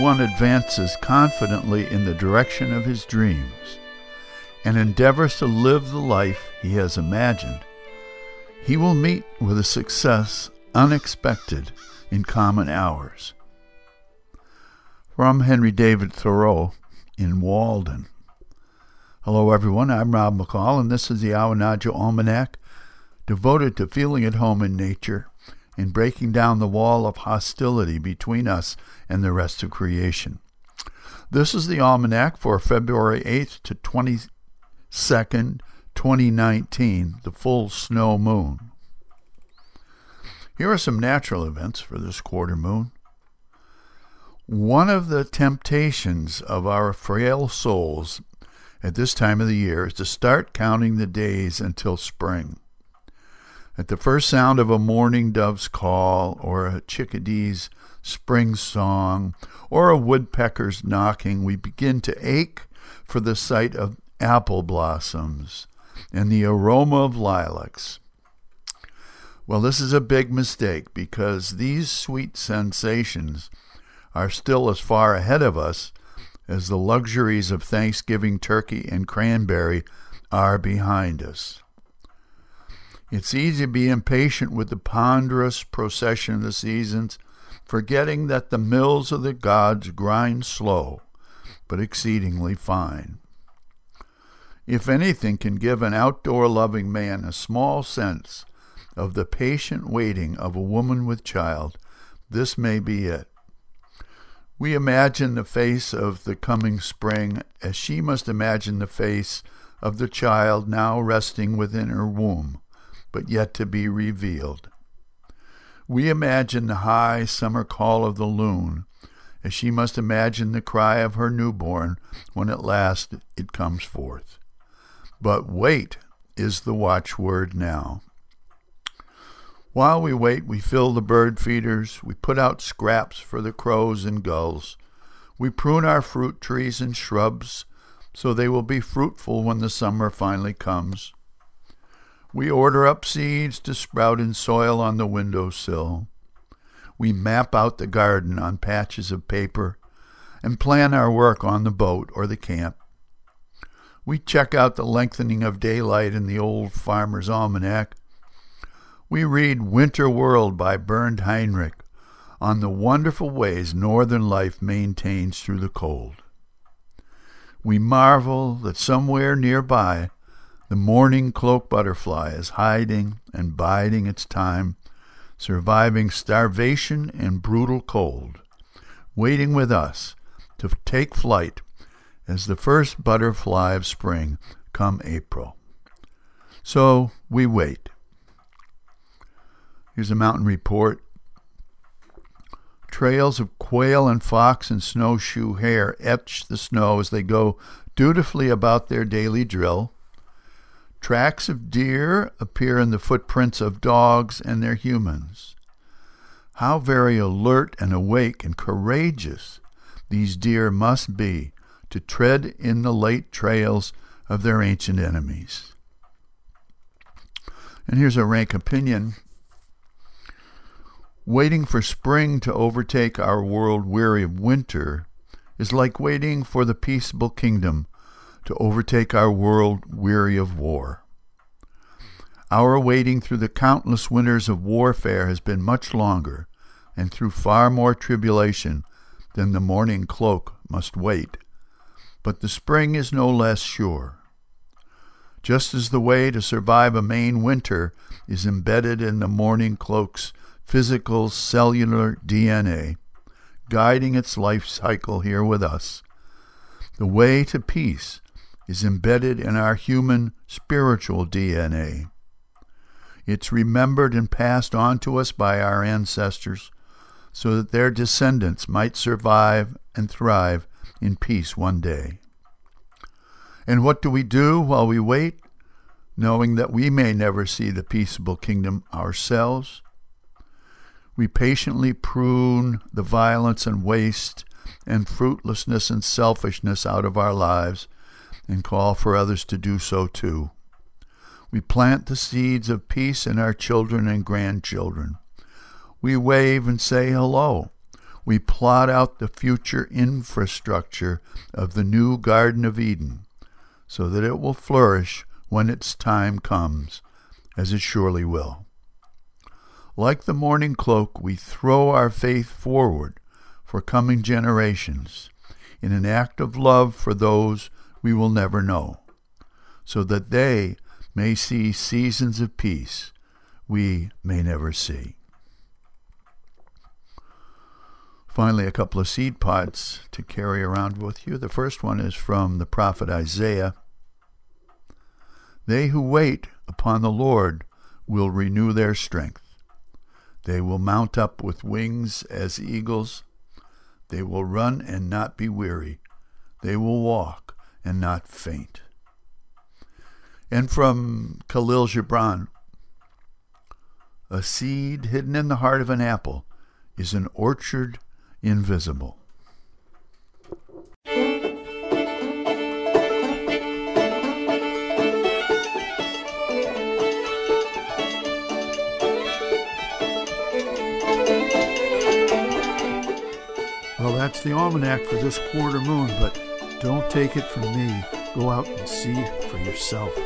One advances confidently in the direction of his dreams and endeavors to live the life he has imagined, he will meet with a success unexpected in common hours. From Henry David Thoreau in Walden. Hello, everyone. I'm Rob McCall, and this is the Awanadjo Almanac, devoted to feeling at home in nature and breaking down the wall of hostility between us and the rest of creation. This is the Almanac for February 8th to 22nd, 2019, the full snow moon. Here are some natural events for this quarter moon. One of the temptations of our frail souls at this time of the year is to start counting the days until spring. At the first sound of a mourning dove's call, or a chickadee's spring song, or a woodpecker's knocking, we begin to ache for the sight of apple blossoms and the aroma of lilacs. Well, this is a big mistake because these sweet sensations are still as far ahead of us as the luxuries of Thanksgiving turkey and cranberry are behind us. It's easy to be impatient with the ponderous procession of the seasons, forgetting that the mills of the gods grind slow, but exceedingly fine. If anything can give an outdoor loving man a small sense of the patient waiting of a woman with child, this may be it. We imagine the face of the coming spring as she must imagine the face of the child now resting within her womb, but yet to be revealed. We imagine the high summer call of the loon as she must imagine the cry of her newborn when at last it comes forth. But wait is the watchword now. While we wait, we fill the bird feeders, we put out scraps for the crows and gulls. We prune our fruit trees and shrubs so they will be fruitful when the summer finally comes. We order up seeds to sprout in soil on the window sill. We map out the garden on patches of paper and plan our work on the boat or the camp. We check out the lengthening of daylight in the old farmer's almanac we read Winter World by Bernd Heinrich on the wonderful ways northern life maintains through the cold. We marvel that somewhere nearby the mourning cloak butterfly is hiding and biding its time, surviving starvation and brutal cold, waiting with us to take flight as the first butterfly of spring come April. So we wait. Here's a mountain report. Trails of quail and fox and snowshoe hare etch the snow as they go dutifully about their daily drill. Tracks of deer appear in the footprints of dogs and their humans. How very alert and awake and courageous these deer must be to tread in the late trails of their ancient enemies. And here's a rank opinion Waiting for spring to overtake our world weary of winter is like waiting for the peaceable kingdom to overtake our world weary of war. Our waiting through the countless winters of warfare has been much longer and through far more tribulation than the mourning cloak must wait. But the spring is no less sure. Just as the way to survive a Maine winter is embedded in the mourning cloak's physical cellular DNA, guiding its life cycle here with us. The way to peace is embedded in our human spiritual DNA. It's remembered and passed on to us by our ancestors so that their descendants might survive and thrive in peace one day. And what do we do while we wait, knowing that we may never see the peaceable kingdom ourselves? We patiently prune the violence and waste and fruitlessness and selfishness out of our lives and call for others to do so too. We plant the seeds of peace in our children and grandchildren. We wave and say hello we plot out the future infrastructure of the new Garden of Eden so that it will flourish when its time comes, as it surely will. Like the mourning cloak, we throw our faith forward for coming generations in an act of love for those we will never know, so that they may see seasons of peace we may never see. Finally, a couple of seed pods to carry around with you. The first one is from the prophet Isaiah. They who wait upon the Lord will renew their strength. They will mount up with wings as eagles. They will run and not be weary. They will walk and not faint. And from Khalil Gibran, a seed hidden in the heart of an apple is an orchard invisible. Well, that's the almanac for this quarter moon, but don't take it from me. Go out and see for yourself.